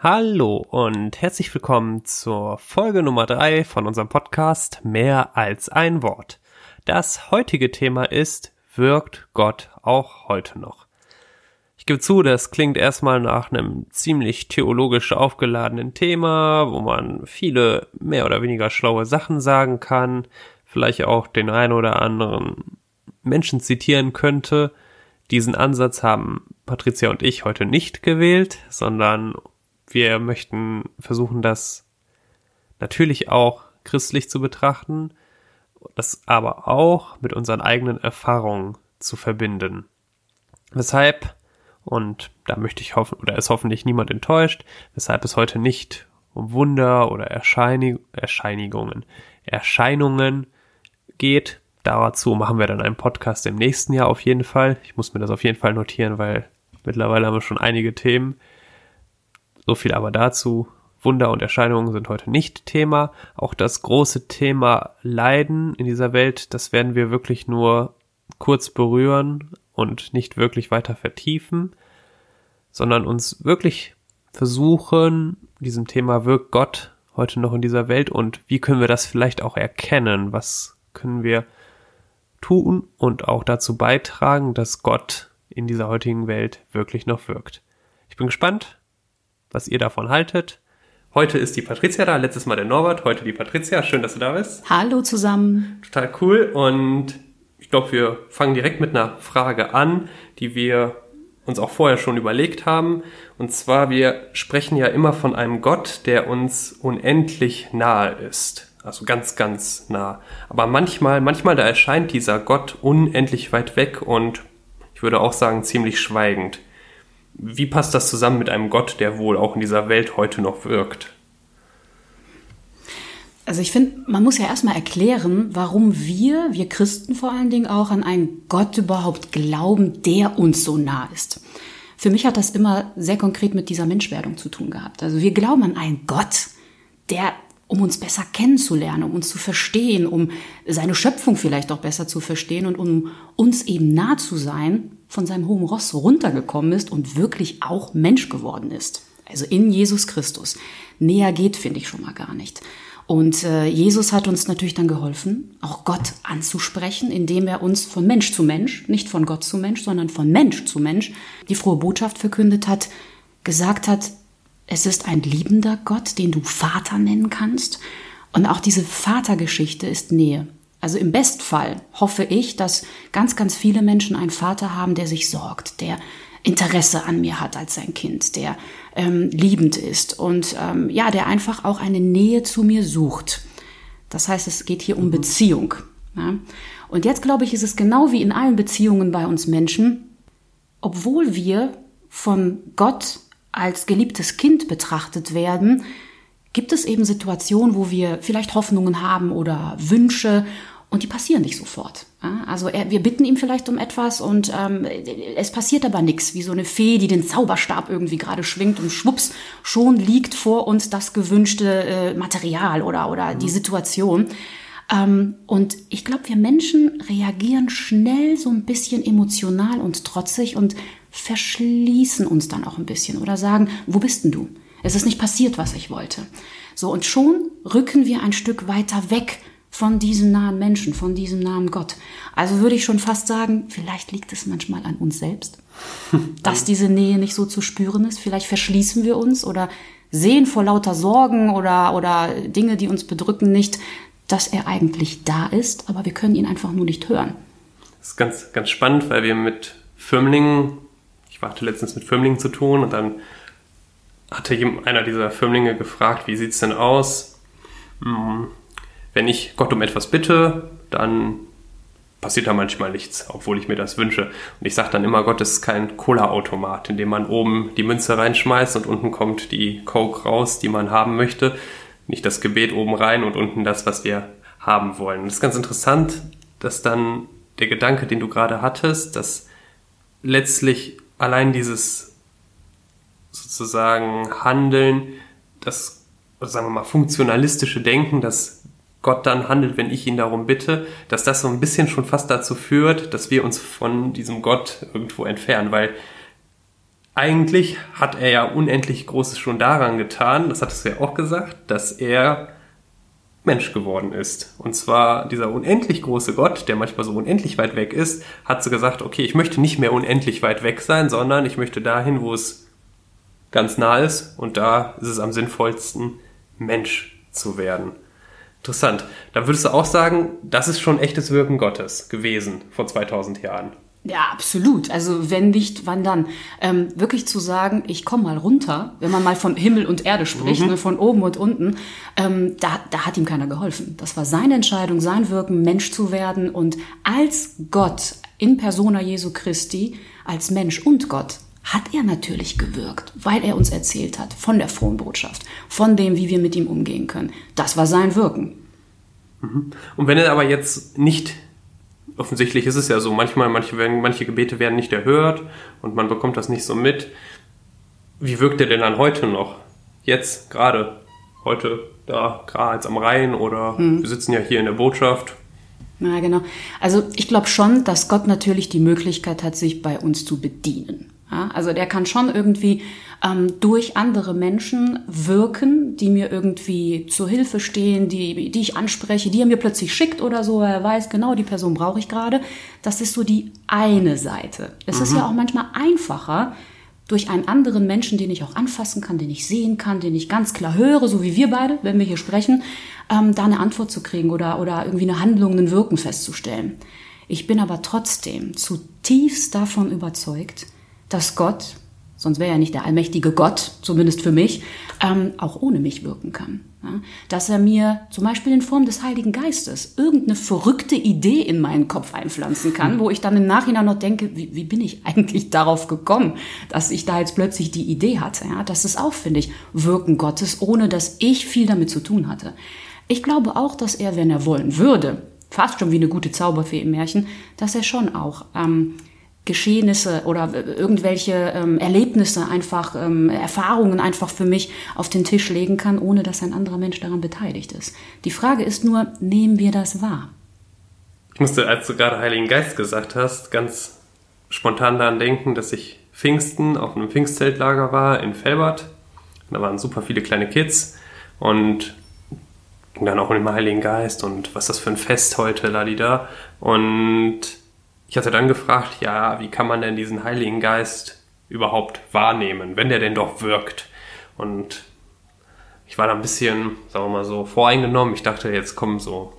Hallo und herzlich willkommen zur Folge Nummer drei von unserem Podcast Mehr als ein Wort. Das heutige Thema ist, wirkt Gott auch heute noch? Ich gebe zu, das klingt erstmal nach einem ziemlich theologisch aufgeladenen Thema, wo man viele mehr oder weniger schlaue Sachen sagen kann, vielleicht auch den ein oder anderen Menschen zitieren könnte. Diesen Ansatz haben Patricia und ich heute nicht gewählt, sondern wir möchten versuchen, das natürlich auch christlich zu betrachten, das aber auch mit unseren eigenen Erfahrungen zu verbinden. Weshalb, und da möchte ich hoffen, oder ist hoffentlich niemand enttäuscht, weshalb es heute nicht um Wunder oder Erscheinig Erscheinigungen, Erscheinungen geht. Dazu machen wir dann einen Podcast im nächsten Jahr auf jeden Fall. Ich muss mir das auf jeden Fall notieren, weil mittlerweile haben wir schon einige Themen. So viel aber dazu. Wunder und Erscheinungen sind heute nicht Thema. Auch das große Thema Leiden in dieser Welt, das werden wir wirklich nur kurz berühren und nicht wirklich weiter vertiefen, sondern uns wirklich versuchen, diesem Thema wirkt Gott heute noch in dieser Welt und wie können wir das vielleicht auch erkennen? Was können wir tun und auch dazu beitragen, dass Gott in dieser heutigen Welt wirklich noch wirkt? Ich bin gespannt was ihr davon haltet. Heute ist die Patricia da, letztes Mal der Norbert, heute die Patricia. Schön, dass du da bist. Hallo zusammen. Total cool. Und ich glaube, wir fangen direkt mit einer Frage an, die wir uns auch vorher schon überlegt haben. Und zwar, wir sprechen ja immer von einem Gott, der uns unendlich nahe ist. Also ganz, ganz nah. Aber manchmal, manchmal da erscheint dieser Gott unendlich weit weg und ich würde auch sagen ziemlich schweigend. Wie passt das zusammen mit einem Gott, der wohl auch in dieser Welt heute noch wirkt? Also ich finde, man muss ja erstmal erklären, warum wir, wir Christen vor allen Dingen auch, an einen Gott überhaupt glauben, der uns so nah ist. Für mich hat das immer sehr konkret mit dieser Menschwerdung zu tun gehabt. Also wir glauben an einen Gott, der, um uns besser kennenzulernen, um uns zu verstehen, um seine Schöpfung vielleicht auch besser zu verstehen und um uns eben nah zu sein, von seinem hohen Ross runtergekommen ist und wirklich auch Mensch geworden ist. Also in Jesus Christus. Näher geht, finde ich schon mal gar nicht. Und äh, Jesus hat uns natürlich dann geholfen, auch Gott anzusprechen, indem er uns von Mensch zu Mensch, nicht von Gott zu Mensch, sondern von Mensch zu Mensch, die frohe Botschaft verkündet hat, gesagt hat, es ist ein liebender Gott, den du Vater nennen kannst. Und auch diese Vatergeschichte ist Nähe. Also im Bestfall hoffe ich, dass ganz, ganz viele Menschen einen Vater haben, der sich sorgt, der Interesse an mir hat als sein Kind, der ähm, liebend ist und ähm, ja, der einfach auch eine Nähe zu mir sucht. Das heißt, es geht hier um mhm. Beziehung. Ja? Und jetzt glaube ich, ist es genau wie in allen Beziehungen bei uns Menschen, obwohl wir von Gott als geliebtes Kind betrachtet werden, gibt es eben Situationen, wo wir vielleicht Hoffnungen haben oder Wünsche und die passieren nicht sofort. Also er, wir bitten ihm vielleicht um etwas und ähm, es passiert aber nichts, wie so eine Fee, die den Zauberstab irgendwie gerade schwingt und schwupps, schon liegt vor uns das gewünschte äh, Material oder, oder die Situation. Ähm, und ich glaube, wir Menschen reagieren schnell so ein bisschen emotional und trotzig und verschließen uns dann auch ein bisschen oder sagen, wo bist denn du? Es ist nicht passiert, was ich wollte. So, und schon rücken wir ein Stück weiter weg von diesem nahen Menschen, von diesem nahen Gott. Also würde ich schon fast sagen, vielleicht liegt es manchmal an uns selbst, dass diese Nähe nicht so zu spüren ist. Vielleicht verschließen wir uns oder sehen vor lauter Sorgen oder, oder Dinge, die uns bedrücken, nicht, dass er eigentlich da ist, aber wir können ihn einfach nur nicht hören. Das ist ganz, ganz spannend, weil wir mit Firmlingen, ich warte letztens mit Firmlingen zu tun und dann hatte einer dieser Firmlinge gefragt, wie sieht es denn aus? Wenn ich Gott um etwas bitte, dann passiert da manchmal nichts, obwohl ich mir das wünsche. Und ich sage dann immer, Gott ist kein Cola-Automat, in dem man oben die Münze reinschmeißt und unten kommt die Coke raus, die man haben möchte. Nicht das Gebet oben rein und unten das, was wir haben wollen. Und das ist ganz interessant, dass dann der Gedanke, den du gerade hattest, dass letztlich allein dieses sozusagen Handeln, das, sagen wir mal, funktionalistische Denken, dass Gott dann handelt, wenn ich ihn darum bitte, dass das so ein bisschen schon fast dazu führt, dass wir uns von diesem Gott irgendwo entfernen, weil eigentlich hat er ja unendlich Großes schon daran getan, das hattest du ja auch gesagt, dass er Mensch geworden ist. Und zwar dieser unendlich große Gott, der manchmal so unendlich weit weg ist, hat so gesagt, okay, ich möchte nicht mehr unendlich weit weg sein, sondern ich möchte dahin, wo es ganz nah ist und da ist es am sinnvollsten, Mensch zu werden. Interessant. Da würdest du auch sagen, das ist schon echtes Wirken Gottes gewesen vor 2000 Jahren. Ja, absolut. Also wenn nicht, wann dann? Ähm, wirklich zu sagen, ich komme mal runter, wenn man mal von Himmel und Erde spricht, mhm. ne, von oben und unten, ähm, da, da hat ihm keiner geholfen. Das war seine Entscheidung, sein Wirken, Mensch zu werden und als Gott in persona Jesu Christi, als Mensch und Gott, hat er natürlich gewirkt, weil er uns erzählt hat von der frohen Botschaft, von dem, wie wir mit ihm umgehen können. Das war sein Wirken. Mhm. Und wenn er aber jetzt nicht, offensichtlich ist es ja so, manchmal, manche, manche Gebete werden nicht erhört und man bekommt das nicht so mit. Wie wirkt er denn dann heute noch? Jetzt, gerade, heute, da, gerade jetzt am Rhein oder hm. wir sitzen ja hier in der Botschaft. Na genau. Also ich glaube schon, dass Gott natürlich die Möglichkeit hat, sich bei uns zu bedienen. Ja, also der kann schon irgendwie ähm, durch andere Menschen wirken, die mir irgendwie zur Hilfe stehen, die, die ich anspreche, die er mir plötzlich schickt oder so. Er weiß genau, die Person brauche ich gerade. Das ist so die eine Seite. Es mhm. ist ja auch manchmal einfacher, durch einen anderen Menschen, den ich auch anfassen kann, den ich sehen kann, den ich ganz klar höre, so wie wir beide, wenn wir hier sprechen, ähm, da eine Antwort zu kriegen oder, oder irgendwie eine Handlung, ein Wirken festzustellen. Ich bin aber trotzdem zutiefst davon überzeugt, dass Gott, sonst wäre er nicht der allmächtige Gott, zumindest für mich, ähm, auch ohne mich wirken kann. Ja? Dass er mir zum Beispiel in Form des Heiligen Geistes irgendeine verrückte Idee in meinen Kopf einpflanzen kann, wo ich dann im Nachhinein noch denke, wie, wie bin ich eigentlich darauf gekommen, dass ich da jetzt plötzlich die Idee hatte. Ja? Das ist auch, finde ich, Wirken Gottes, ohne dass ich viel damit zu tun hatte. Ich glaube auch, dass er, wenn er wollen würde, fast schon wie eine gute Zauberfee im Märchen, dass er schon auch ähm, Geschehnisse oder irgendwelche ähm, Erlebnisse einfach, ähm, Erfahrungen einfach für mich auf den Tisch legen kann, ohne dass ein anderer Mensch daran beteiligt ist. Die Frage ist nur, nehmen wir das wahr? Ich musste, als du gerade Heiligen Geist gesagt hast, ganz spontan daran denken, dass ich Pfingsten auf einem Pfingstzeltlager war in Felbert. Da waren super viele kleine Kids und ging dann auch um den Heiligen Geist und was ist das für ein Fest heute, lalida. Und ich hatte dann gefragt, ja, wie kann man denn diesen Heiligen Geist überhaupt wahrnehmen, wenn der denn doch wirkt? Und ich war da ein bisschen, sagen wir mal so, voreingenommen. Ich dachte, jetzt kommen so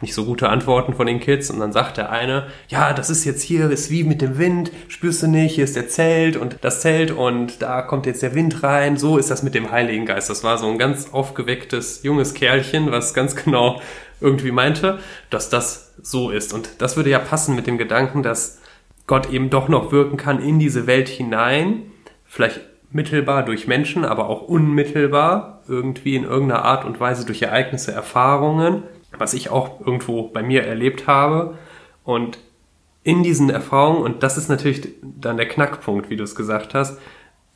nicht so gute Antworten von den Kids. Und dann sagt der eine, ja, das ist jetzt hier, ist wie mit dem Wind, spürst du nicht, hier ist der Zelt und das Zelt und da kommt jetzt der Wind rein. So ist das mit dem Heiligen Geist. Das war so ein ganz aufgewecktes, junges Kerlchen, was ganz genau irgendwie meinte, dass das so ist. Und das würde ja passen mit dem Gedanken, dass Gott eben doch noch wirken kann in diese Welt hinein, vielleicht mittelbar durch Menschen, aber auch unmittelbar irgendwie in irgendeiner Art und Weise durch Ereignisse, Erfahrungen, was ich auch irgendwo bei mir erlebt habe. Und in diesen Erfahrungen, und das ist natürlich dann der Knackpunkt, wie du es gesagt hast,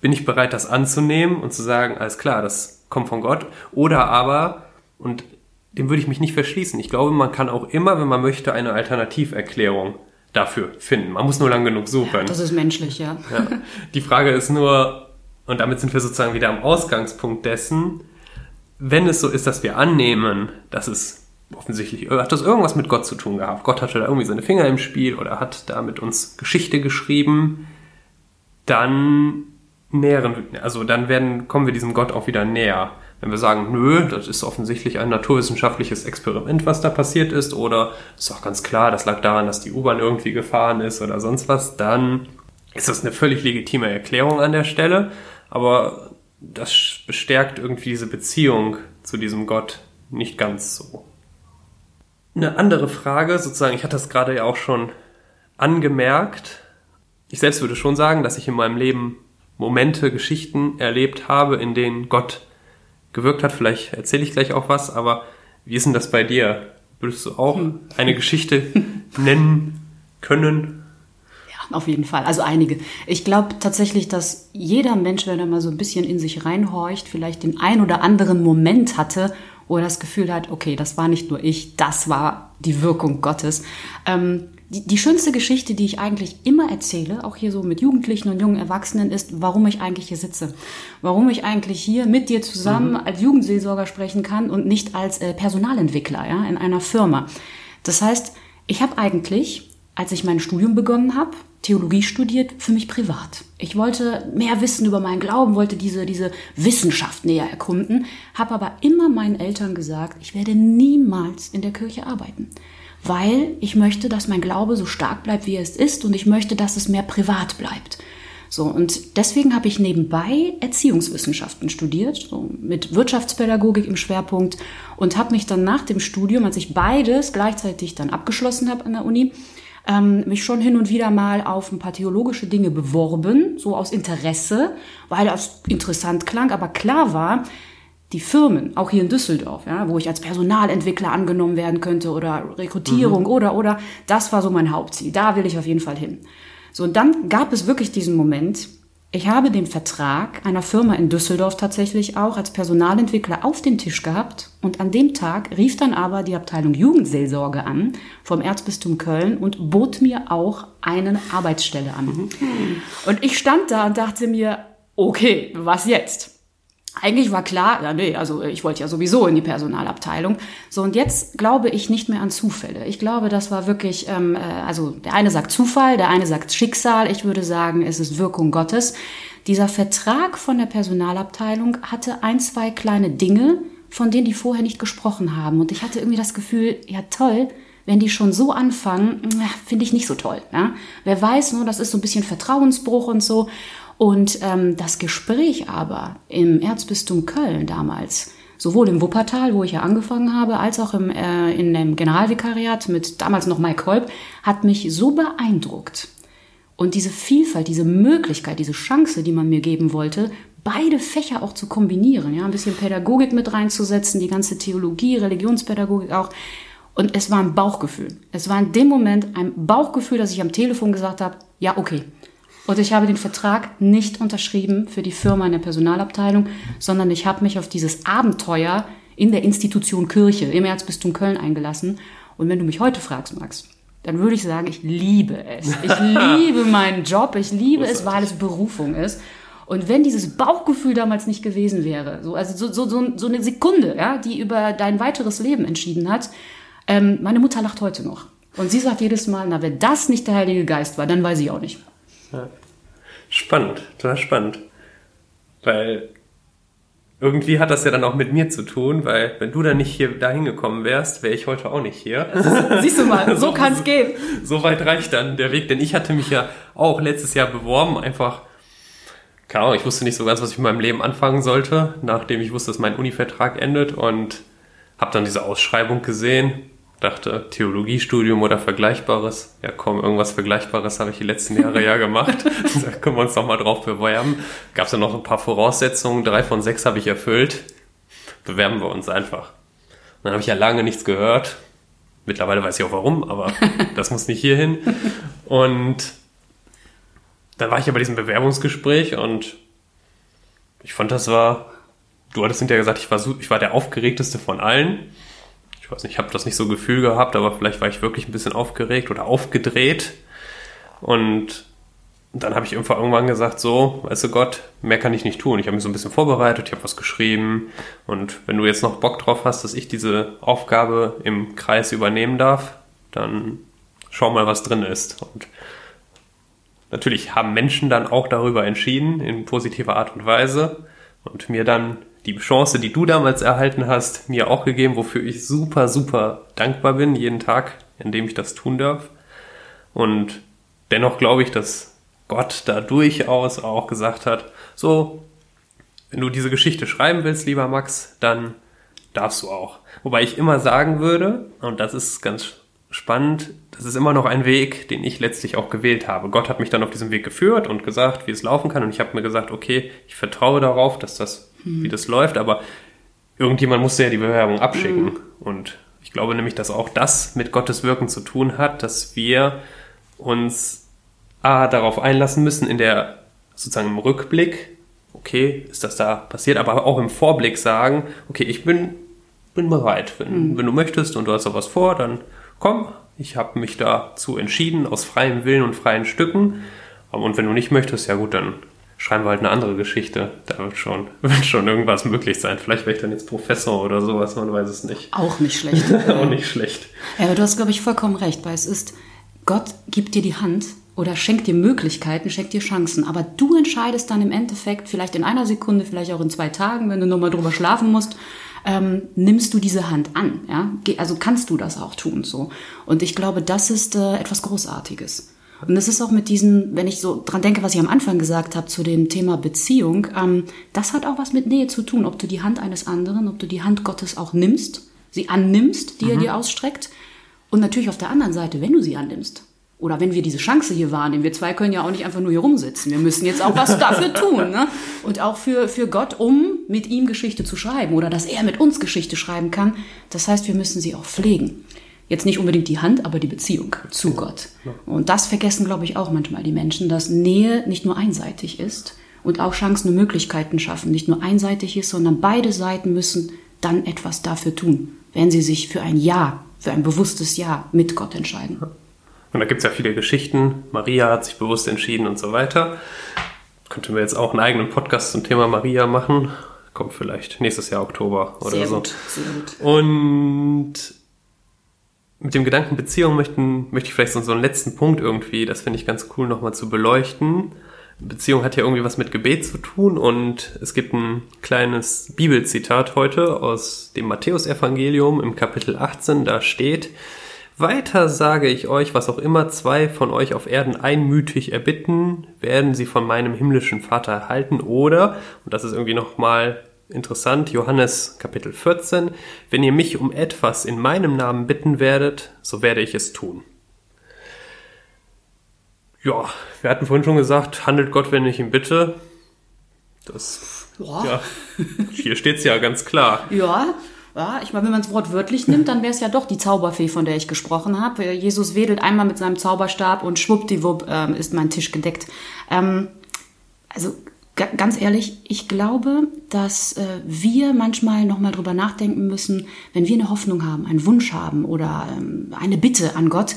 bin ich bereit, das anzunehmen und zu sagen, alles klar, das kommt von Gott. Oder aber, und dem würde ich mich nicht verschließen. Ich glaube, man kann auch immer, wenn man möchte, eine Alternativerklärung dafür finden. Man muss nur lang genug suchen. Das ist menschlich, ja. ja. Die Frage ist nur, und damit sind wir sozusagen wieder am Ausgangspunkt dessen, wenn es so ist, dass wir annehmen, dass es offensichtlich, hat das irgendwas mit Gott zu tun gehabt. Gott hatte da irgendwie seine Finger im Spiel oder hat da mit uns Geschichte geschrieben, dann näheren, also dann werden, kommen wir diesem Gott auch wieder näher. Wenn wir sagen, nö, das ist offensichtlich ein naturwissenschaftliches Experiment, was da passiert ist, oder ist auch ganz klar, das lag daran, dass die U-Bahn irgendwie gefahren ist oder sonst was, dann ist das eine völlig legitime Erklärung an der Stelle, aber das bestärkt irgendwie diese Beziehung zu diesem Gott nicht ganz so. Eine andere Frage, sozusagen, ich hatte das gerade ja auch schon angemerkt. Ich selbst würde schon sagen, dass ich in meinem Leben Momente, Geschichten erlebt habe, in denen Gott gewirkt hat. Vielleicht erzähle ich gleich auch was, aber wie ist denn das bei dir? Würdest du auch hm. eine Geschichte nennen können? Ja, auf jeden Fall. Also einige. Ich glaube tatsächlich, dass jeder Mensch, wenn er mal so ein bisschen in sich reinhorcht, vielleicht den ein oder anderen Moment hatte, wo er das Gefühl hat, okay, das war nicht nur ich, das war die Wirkung Gottes. Ähm, die, die schönste Geschichte, die ich eigentlich immer erzähle, auch hier so mit Jugendlichen und jungen Erwachsenen, ist, warum ich eigentlich hier sitze. Warum ich eigentlich hier mit dir zusammen mhm. als Jugendseelsorger sprechen kann und nicht als äh, Personalentwickler ja, in einer Firma. Das heißt, ich habe eigentlich, als ich mein Studium begonnen habe, Theologie studiert, für mich privat. Ich wollte mehr wissen über meinen Glauben, wollte diese, diese Wissenschaft näher erkunden, habe aber immer meinen Eltern gesagt, ich werde niemals in der Kirche arbeiten weil ich möchte, dass mein Glaube so stark bleibt, wie er es ist und ich möchte, dass es mehr privat bleibt. So, und deswegen habe ich nebenbei Erziehungswissenschaften studiert, so mit Wirtschaftspädagogik im Schwerpunkt und habe mich dann nach dem Studium, als ich beides gleichzeitig dann abgeschlossen habe an der Uni, ähm, mich schon hin und wieder mal auf ein paar theologische Dinge beworben, so aus Interesse, weil das interessant klang, aber klar war, die Firmen, auch hier in Düsseldorf, ja, wo ich als Personalentwickler angenommen werden könnte oder Rekrutierung mhm. oder, oder, das war so mein Hauptziel. Da will ich auf jeden Fall hin. So, und dann gab es wirklich diesen Moment, ich habe den Vertrag einer Firma in Düsseldorf tatsächlich auch als Personalentwickler auf dem Tisch gehabt und an dem Tag rief dann aber die Abteilung Jugendseelsorge an vom Erzbistum Köln und bot mir auch eine Arbeitsstelle an. Mhm. Und ich stand da und dachte mir, okay, was jetzt? Eigentlich war klar, ja, nee, also ich wollte ja sowieso in die Personalabteilung. So, und jetzt glaube ich nicht mehr an Zufälle. Ich glaube, das war wirklich, ähm, äh, also der eine sagt Zufall, der eine sagt Schicksal. Ich würde sagen, es ist Wirkung Gottes. Dieser Vertrag von der Personalabteilung hatte ein, zwei kleine Dinge, von denen die vorher nicht gesprochen haben. Und ich hatte irgendwie das Gefühl, ja toll, wenn die schon so anfangen, finde ich nicht so toll. Ja? Wer weiß, nur, das ist so ein bisschen Vertrauensbruch und so. Und ähm, das Gespräch aber im Erzbistum Köln damals, sowohl im Wuppertal, wo ich ja angefangen habe, als auch im, äh, in dem Generalvikariat mit damals noch Mike Kolb, hat mich so beeindruckt. Und diese Vielfalt, diese Möglichkeit, diese Chance, die man mir geben wollte, beide Fächer auch zu kombinieren, ja, ein bisschen Pädagogik mit reinzusetzen, die ganze Theologie, Religionspädagogik auch. Und es war ein Bauchgefühl. Es war in dem Moment ein Bauchgefühl, dass ich am Telefon gesagt habe, ja, okay, und ich habe den Vertrag nicht unterschrieben für die Firma in der Personalabteilung, sondern ich habe mich auf dieses Abenteuer in der Institution Kirche im Erzbistum Köln eingelassen. Und wenn du mich heute fragst, Max, dann würde ich sagen, ich liebe es. Ich liebe meinen Job, ich liebe es, weil es Berufung ist. Und wenn dieses Bauchgefühl damals nicht gewesen wäre, so, also so, so, so, so eine Sekunde, ja, die über dein weiteres Leben entschieden hat, ähm, meine Mutter lacht heute noch. Und sie sagt jedes Mal, na, wenn das nicht der Heilige Geist war, dann weiß ich auch nicht. Ja. Spannend, total spannend. Weil irgendwie hat das ja dann auch mit mir zu tun, weil wenn du dann nicht hier dahin gekommen wärst, wäre ich heute auch nicht hier. Siehst du mal, so, kann es gehen. So weit reicht dann der Weg, denn ich hatte mich ja auch letztes Jahr beworben, einfach, keine Ahnung, ich wusste nicht so ganz, was ich mit meinem Leben anfangen sollte, nachdem ich wusste, dass mein Univertrag endet und habe dann diese Ausschreibung gesehen dachte, Theologiestudium oder Vergleichbares. Ja komm, irgendwas Vergleichbares habe ich die letzten Jahre ja gemacht. da können wir uns noch mal drauf bewerben. Gab es ja noch ein paar Voraussetzungen. Drei von sechs habe ich erfüllt. Bewerben wir uns einfach. Dann habe ich ja lange nichts gehört. Mittlerweile weiß ich auch warum, aber das muss nicht hierhin. Und dann war ich ja bei diesem Bewerbungsgespräch und ich fand, das war, du hattest hinterher gesagt, ich war, ich war der aufgeregteste von allen ich weiß nicht, ich habe das nicht so Gefühl gehabt, aber vielleicht war ich wirklich ein bisschen aufgeregt oder aufgedreht. Und dann habe ich irgendwann gesagt, so, weißt du Gott, mehr kann ich nicht tun. Ich habe mich so ein bisschen vorbereitet, ich habe was geschrieben. Und wenn du jetzt noch Bock drauf hast, dass ich diese Aufgabe im Kreis übernehmen darf, dann schau mal, was drin ist. Und natürlich haben Menschen dann auch darüber entschieden, in positiver Art und Weise. Und mir dann die Chance, die du damals erhalten hast, mir auch gegeben, wofür ich super, super dankbar bin, jeden Tag, in dem ich das tun darf. Und dennoch glaube ich, dass Gott da durchaus auch gesagt hat, so, wenn du diese Geschichte schreiben willst, lieber Max, dann darfst du auch. Wobei ich immer sagen würde, und das ist ganz spannend, das ist immer noch ein Weg, den ich letztlich auch gewählt habe. Gott hat mich dann auf diesem Weg geführt und gesagt, wie es laufen kann. Und ich habe mir gesagt, okay, ich vertraue darauf, dass das, hm. wie das läuft. Aber irgendjemand musste ja die Bewerbung abschicken. Hm. Und ich glaube nämlich, dass auch das mit Gottes Wirken zu tun hat, dass wir uns A, darauf einlassen müssen in der, sozusagen im Rückblick, okay, ist das da passiert, aber auch im Vorblick sagen, okay, ich bin, bin bereit. Wenn, hm. wenn du möchtest und du hast auch was vor, dann komm, ich habe mich dazu entschieden, aus freiem Willen und freien Stücken. Und wenn du nicht möchtest, ja gut, dann schreiben wir halt eine andere Geschichte. Da wird schon, wird schon irgendwas möglich sein. Vielleicht wäre ich dann jetzt Professor oder sowas, man weiß es nicht. Auch nicht schlecht. Auch nicht schlecht. Ja, aber du hast, glaube ich, vollkommen recht, weil es ist, Gott gibt dir die Hand oder schenkt dir Möglichkeiten, schenkt dir Chancen. Aber du entscheidest dann im Endeffekt, vielleicht in einer Sekunde, vielleicht auch in zwei Tagen, wenn du nochmal drüber schlafen musst, ähm, nimmst du diese Hand an. Ja? Also kannst du das auch tun. so. Und ich glaube, das ist äh, etwas Großartiges. Und das ist auch mit diesen, wenn ich so dran denke, was ich am Anfang gesagt habe zu dem Thema Beziehung, ähm, das hat auch was mit Nähe zu tun, ob du die Hand eines anderen, ob du die Hand Gottes auch nimmst, sie annimmst, die mhm. er dir ausstreckt. Und natürlich auf der anderen Seite, wenn du sie annimmst. Oder wenn wir diese Chance hier wahrnehmen, wir zwei können ja auch nicht einfach nur hier rumsitzen. Wir müssen jetzt auch was dafür tun. Ne? Und auch für, für Gott, um mit ihm Geschichte zu schreiben oder dass er mit uns Geschichte schreiben kann. Das heißt, wir müssen sie auch pflegen. Jetzt nicht unbedingt die Hand, aber die Beziehung zu Gott. Und das vergessen, glaube ich, auch manchmal die Menschen, dass Nähe nicht nur einseitig ist und auch Chancen und Möglichkeiten schaffen, nicht nur einseitig ist, sondern beide Seiten müssen dann etwas dafür tun, wenn sie sich für ein Ja, für ein bewusstes Ja mit Gott entscheiden. Und da gibt es ja viele Geschichten. Maria hat sich bewusst entschieden und so weiter. Könnten wir jetzt auch einen eigenen Podcast zum Thema Maria machen. Kommt vielleicht nächstes Jahr Oktober oder sehr so. Gut, sehr gut. Und mit dem Gedanken Beziehung möchten, möchte ich vielleicht so, so einen letzten Punkt irgendwie, das finde ich ganz cool nochmal zu beleuchten. Beziehung hat ja irgendwie was mit Gebet zu tun und es gibt ein kleines Bibelzitat heute aus dem Matthäusevangelium im Kapitel 18, da steht, weiter sage ich euch, was auch immer zwei von euch auf Erden einmütig erbitten, werden sie von meinem himmlischen Vater erhalten oder, und das ist irgendwie nochmal interessant, Johannes Kapitel 14, wenn ihr mich um etwas in meinem Namen bitten werdet, so werde ich es tun. Ja, wir hatten vorhin schon gesagt, handelt Gott, wenn ich ihn bitte. Das, ja, ja hier steht es ja ganz klar. Ja, ja, ich meine, wenn man es wortwörtlich nimmt, dann wäre es ja doch die Zauberfee, von der ich gesprochen habe. Jesus wedelt einmal mit seinem Zauberstab und schwuppdiwupp ähm, ist mein Tisch gedeckt. Ähm, also ganz ehrlich, ich glaube, dass äh, wir manchmal nochmal drüber nachdenken müssen, wenn wir eine Hoffnung haben, einen Wunsch haben oder ähm, eine Bitte an Gott,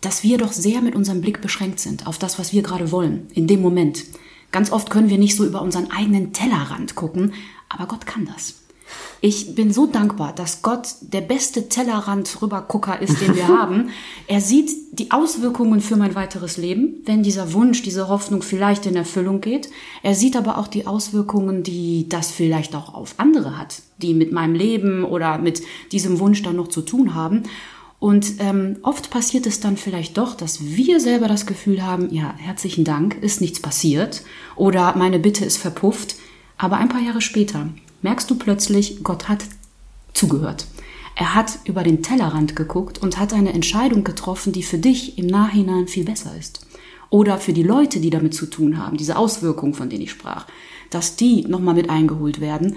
dass wir doch sehr mit unserem Blick beschränkt sind auf das, was wir gerade wollen, in dem Moment. Ganz oft können wir nicht so über unseren eigenen Tellerrand gucken, aber Gott kann das. Ich bin so dankbar, dass Gott der beste Tellerrand rübergucker ist, den wir haben. Er sieht die Auswirkungen für mein weiteres Leben, wenn dieser Wunsch, diese Hoffnung vielleicht in Erfüllung geht. Er sieht aber auch die Auswirkungen, die das vielleicht auch auf andere hat, die mit meinem Leben oder mit diesem Wunsch dann noch zu tun haben. Und ähm, oft passiert es dann vielleicht doch, dass wir selber das Gefühl haben, ja, herzlichen Dank, ist nichts passiert oder meine Bitte ist verpufft. Aber ein paar Jahre später merkst du plötzlich, Gott hat zugehört. Er hat über den Tellerrand geguckt und hat eine Entscheidung getroffen, die für dich im Nachhinein viel besser ist. Oder für die Leute, die damit zu tun haben, diese Auswirkungen, von denen ich sprach, dass die nochmal mit eingeholt werden.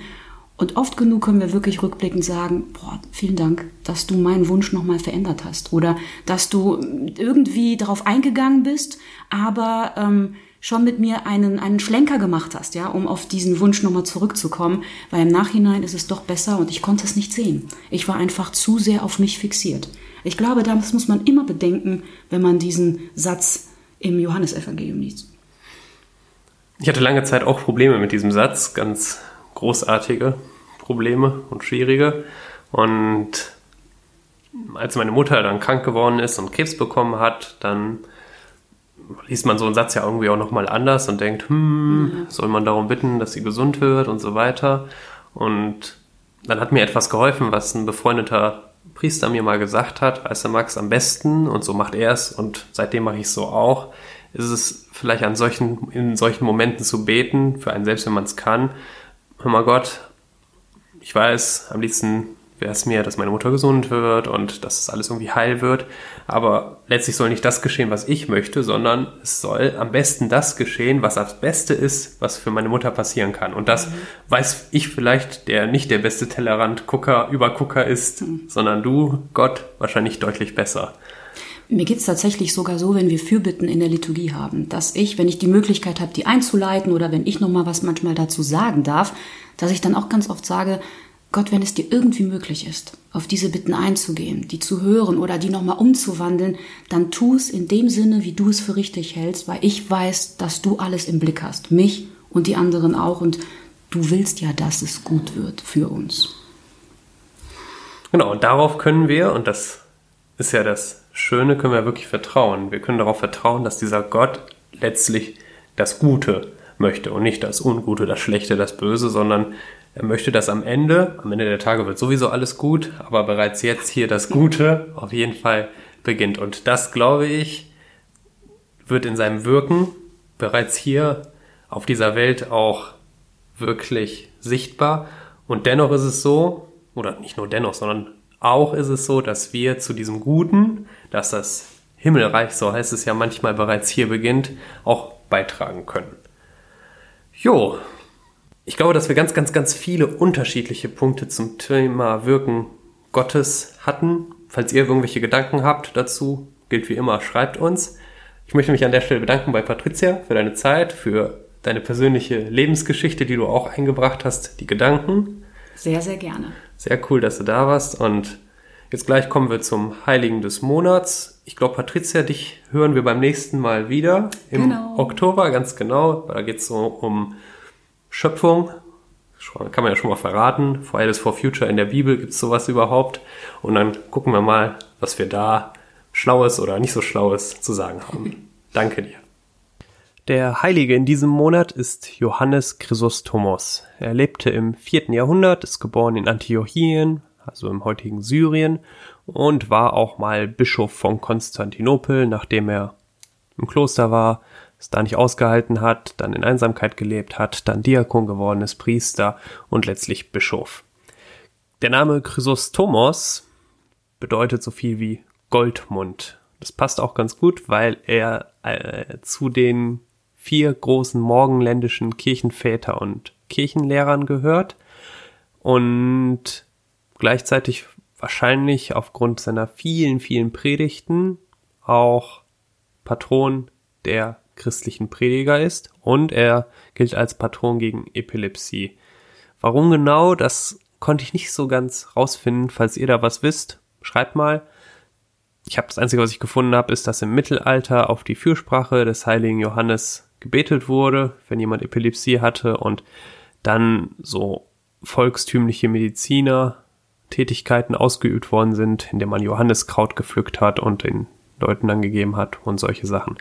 Und oft genug können wir wirklich rückblickend sagen, boah, vielen Dank, dass du meinen Wunsch nochmal verändert hast. Oder dass du irgendwie darauf eingegangen bist, aber ähm, schon mit mir einen, einen Schlenker gemacht hast, ja, um auf diesen Wunsch nochmal zurückzukommen, weil im Nachhinein ist es doch besser und ich konnte es nicht sehen. Ich war einfach zu sehr auf mich fixiert. Ich glaube, das muss man immer bedenken, wenn man diesen Satz im Johannesevangelium liest. Ich hatte lange Zeit auch Probleme mit diesem Satz, ganz großartige Probleme und schwierige. Und als meine Mutter dann krank geworden ist und Krebs bekommen hat, dann liest man so einen Satz ja irgendwie auch nochmal anders und denkt, hm, mhm. soll man darum bitten, dass sie gesund wird und so weiter. Und dann hat mir etwas geholfen, was ein befreundeter Priester mir mal gesagt hat, weißt du, Max, am besten, und so macht er es, und seitdem mache ich es so auch, ist es vielleicht an solchen, in solchen Momenten zu beten, für einen selbst, wenn man es kann. Hör mal Gott, ich weiß, am liebsten wäre es mir, dass meine Mutter gesund wird und dass es alles irgendwie heil wird. Aber letztlich soll nicht das geschehen, was ich möchte, sondern es soll am besten das geschehen, was das Beste ist, was für meine Mutter passieren kann. Und das mhm. weiß ich vielleicht, der nicht der beste Tellerrand-Gucker, Übergucker ist, mhm. sondern du, Gott, wahrscheinlich deutlich besser. Mir geht es tatsächlich sogar so, wenn wir Fürbitten in der Liturgie haben, dass ich, wenn ich die Möglichkeit habe, die einzuleiten oder wenn ich nochmal was manchmal dazu sagen darf, dass ich dann auch ganz oft sage, Gott, wenn es dir irgendwie möglich ist, auf diese Bitten einzugehen, die zu hören oder die nochmal umzuwandeln, dann tu es in dem Sinne, wie du es für richtig hältst, weil ich weiß, dass du alles im Blick hast, mich und die anderen auch und du willst ja, dass es gut wird für uns. Genau, und darauf können wir, und das ist ja das Schöne, können wir wirklich vertrauen. Wir können darauf vertrauen, dass dieser Gott letztlich das Gute möchte und nicht das Ungute, das Schlechte, das Böse, sondern er möchte, dass am Ende, am Ende der Tage wird sowieso alles gut, aber bereits jetzt hier das Gute auf jeden Fall beginnt. Und das, glaube ich, wird in seinem Wirken bereits hier auf dieser Welt auch wirklich sichtbar. Und dennoch ist es so, oder nicht nur dennoch, sondern auch ist es so, dass wir zu diesem Guten, dass das Himmelreich, so heißt es ja manchmal bereits hier beginnt, auch beitragen können. Jo, ich glaube, dass wir ganz, ganz, ganz viele unterschiedliche Punkte zum Thema Wirken Gottes hatten. Falls ihr irgendwelche Gedanken habt dazu, gilt wie immer, schreibt uns. Ich möchte mich an der Stelle bedanken bei Patricia für deine Zeit, für deine persönliche Lebensgeschichte, die du auch eingebracht hast, die Gedanken. Sehr, sehr gerne. Sehr cool, dass du da warst. Und jetzt gleich kommen wir zum Heiligen des Monats. Ich glaube, Patricia, dich hören wir beim nächsten Mal wieder im genau. Oktober, ganz genau. Da geht es so um Schöpfung. Kann man ja schon mal verraten. Fridays for Future in der Bibel gibt es sowas überhaupt. Und dann gucken wir mal, was wir da Schlaues oder nicht so Schlaues zu sagen haben. Danke dir. Der Heilige in diesem Monat ist Johannes Chrysostomos. Er lebte im vierten Jahrhundert, ist geboren in Antiochien, also im heutigen Syrien, und war auch mal Bischof von Konstantinopel, nachdem er im Kloster war es da nicht ausgehalten hat, dann in Einsamkeit gelebt hat, dann Diakon geworden ist, Priester und letztlich Bischof. Der Name Chrysostomos bedeutet so viel wie Goldmund. Das passt auch ganz gut, weil er äh, zu den vier großen morgenländischen Kirchenväter und Kirchenlehrern gehört und gleichzeitig wahrscheinlich aufgrund seiner vielen, vielen Predigten auch Patron der christlichen Prediger ist und er gilt als Patron gegen Epilepsie. Warum genau, das konnte ich nicht so ganz rausfinden. Falls ihr da was wisst, schreibt mal. Ich habe das Einzige, was ich gefunden habe, ist, dass im Mittelalter auf die Fürsprache des heiligen Johannes gebetet wurde, wenn jemand Epilepsie hatte und dann so volkstümliche Mediziner Tätigkeiten ausgeübt worden sind, indem man Johanneskraut gepflückt hat und den Leuten dann gegeben hat und solche Sachen.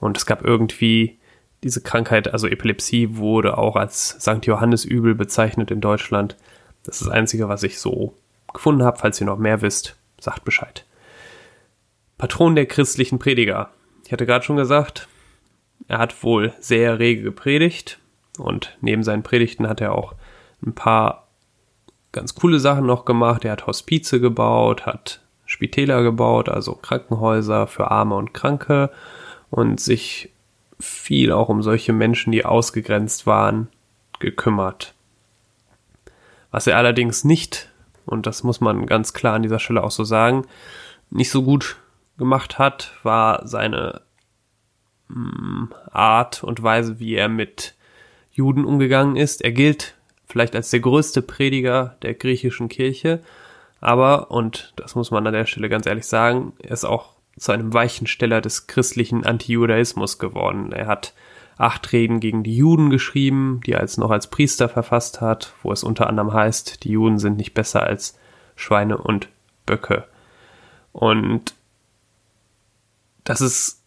Und es gab irgendwie diese Krankheit, also Epilepsie, wurde auch als St. Johannes übel bezeichnet in Deutschland. Das ist das Einzige, was ich so gefunden habe. Falls ihr noch mehr wisst, sagt Bescheid. Patron der christlichen Prediger. Ich hatte gerade schon gesagt, er hat wohl sehr rege gepredigt und neben seinen Predigten hat er auch ein paar ganz coole Sachen noch gemacht. Er hat Hospize gebaut, hat Spitäler gebaut, also Krankenhäuser für Arme und Kranke und sich viel auch um solche Menschen, die ausgegrenzt waren, gekümmert. Was er allerdings nicht, und das muss man ganz klar an dieser Stelle auch so sagen, nicht so gut gemacht hat, war seine mh, mm, Art und Weise, wie er mit Juden umgegangen ist. Er gilt vielleicht als der größte Prediger der griechischen Kirche, aber, und das muss man an der Stelle ganz ehrlich sagen, er ist auch zu einem Weichensteller des christlichen Antijudaismus geworden. Er hat acht Reden gegen die Juden geschrieben, die er als noch als Priester verfasst hat, wo es unter anderem heißt, die Juden sind nicht besser als Schweine und Böcke. Und das ist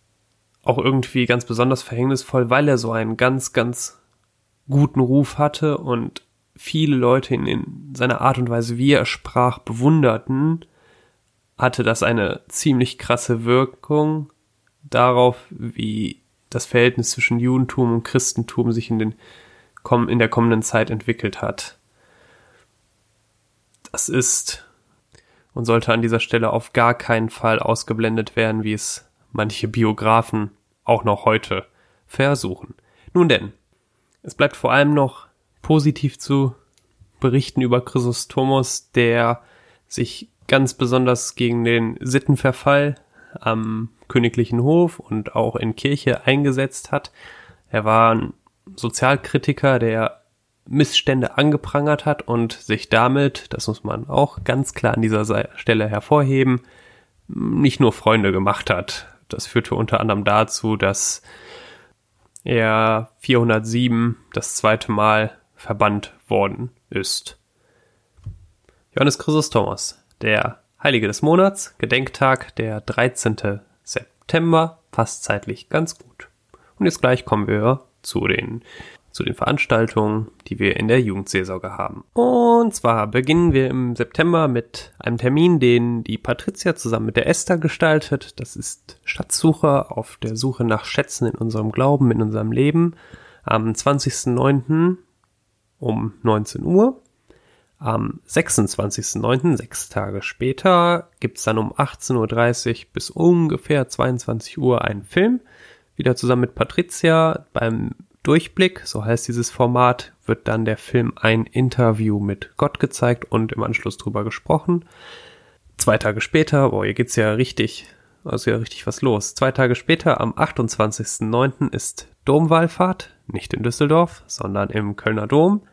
auch irgendwie ganz besonders verhängnisvoll, weil er so einen ganz, ganz guten Ruf hatte und viele Leute in, in seiner Art und Weise, wie er sprach, bewunderten hatte das eine ziemlich krasse Wirkung darauf, wie das Verhältnis zwischen Judentum und Christentum sich in, den, in der kommenden Zeit entwickelt hat. Das ist und sollte an dieser Stelle auf gar keinen Fall ausgeblendet werden, wie es manche Biografen auch noch heute versuchen. Nun denn, es bleibt vor allem noch positiv zu berichten über Chrysostomos, der sich ganz besonders gegen den Sittenverfall am königlichen Hof und auch in Kirche eingesetzt hat. Er war ein Sozialkritiker, der Missstände angeprangert hat und sich damit, das muss man auch ganz klar an dieser Stelle hervorheben, nicht nur Freunde gemacht hat. Das führte unter anderem dazu, dass er 407 das zweite Mal verbannt worden ist. Johannes Chrysostomos, der Heilige des Monats, Gedenktag der 13. September, passt zeitlich ganz gut. Und jetzt gleich kommen wir zu den zu den Veranstaltungen, die wir in der Jugendseelsorge haben. Und zwar beginnen wir im September mit einem Termin, den die Patricia zusammen mit der Esther gestaltet. Das ist Stadtsuche auf der Suche nach Schätzen in unserem Glauben, in unserem Leben. Am 20.09. um 19 Uhr. Am 26.09., sechs Tage später, gibt's dann um 18.30 Uhr bis ungefähr 22 Uhr einen Film. Wieder zusammen mit Patricia beim Durchblick, so heißt dieses Format, wird dann der Film ein Interview mit Gott gezeigt und im Anschluss drüber gesprochen. Zwei Tage später, boah, hier geht's ja richtig, also ja richtig was los. Zwei Tage später, am 28.09. ist Domwallfahrt, nicht in Düsseldorf, sondern im Kölner Dom.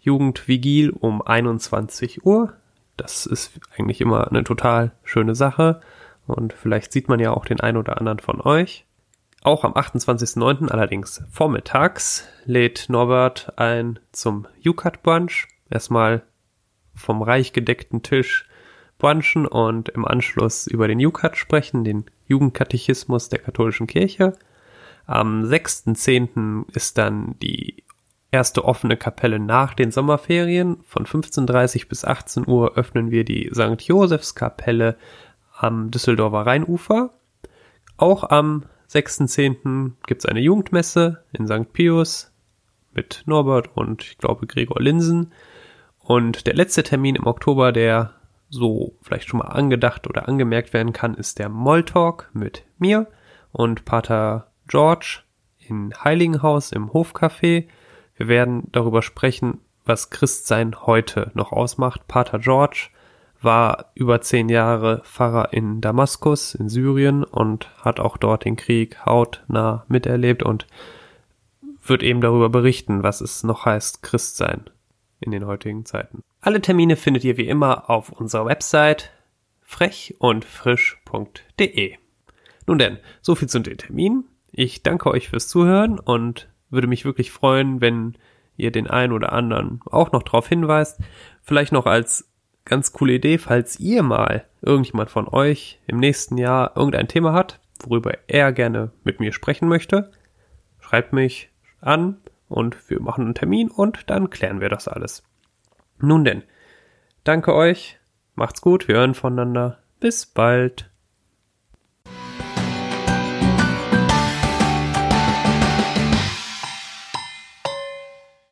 Jugendvigil um 21 Uhr. Das ist eigentlich immer eine total schöne Sache und vielleicht sieht man ja auch den einen oder anderen von euch. Auch am 28.09. allerdings vormittags lädt Norbert ein zum UCAT Brunch. Erstmal vom reich gedeckten Tisch brunchen und im Anschluss über den UCAT sprechen, den Jugendkatechismus der katholischen Kirche. Am 6.10. ist dann die erste offene Kapelle nach den Sommerferien. Von 15.30 bis 18 Uhr öffnen wir die St. Josefs Kapelle am Düsseldorfer Rheinufer. Auch am 6.10. gibt es eine Jugendmesse in St. Pius mit Norbert und ich glaube Gregor Linsen. Und der letzte Termin im Oktober, der so vielleicht schon mal angedacht oder angemerkt werden kann, ist der Molltalk mit mir und Pater George in Heiligenhaus im Hofcafé. Wir werden darüber sprechen, was Christsein heute noch ausmacht. Pater George war über zehn Jahre Pfarrer in Damaskus in Syrien und hat auch dort den Krieg hautnah miterlebt und wird eben darüber berichten, was es noch heißt, Christ sein in den heutigen Zeiten. Alle Termine findet ihr wie immer auf unserer Website frech und frisch.de. Nun denn, so viel zu den Terminen. Ich danke euch fürs Zuhören und würde mich wirklich freuen, wenn ihr den einen oder anderen auch noch darauf hinweist. Vielleicht noch als ganz coole Idee, falls ihr mal irgendjemand von euch im nächsten Jahr irgendein Thema hat, worüber er gerne mit mir sprechen möchte, schreibt mich an und wir machen einen Termin und dann klären wir das alles. Nun denn, danke euch, macht's gut, wir hören voneinander, bis bald.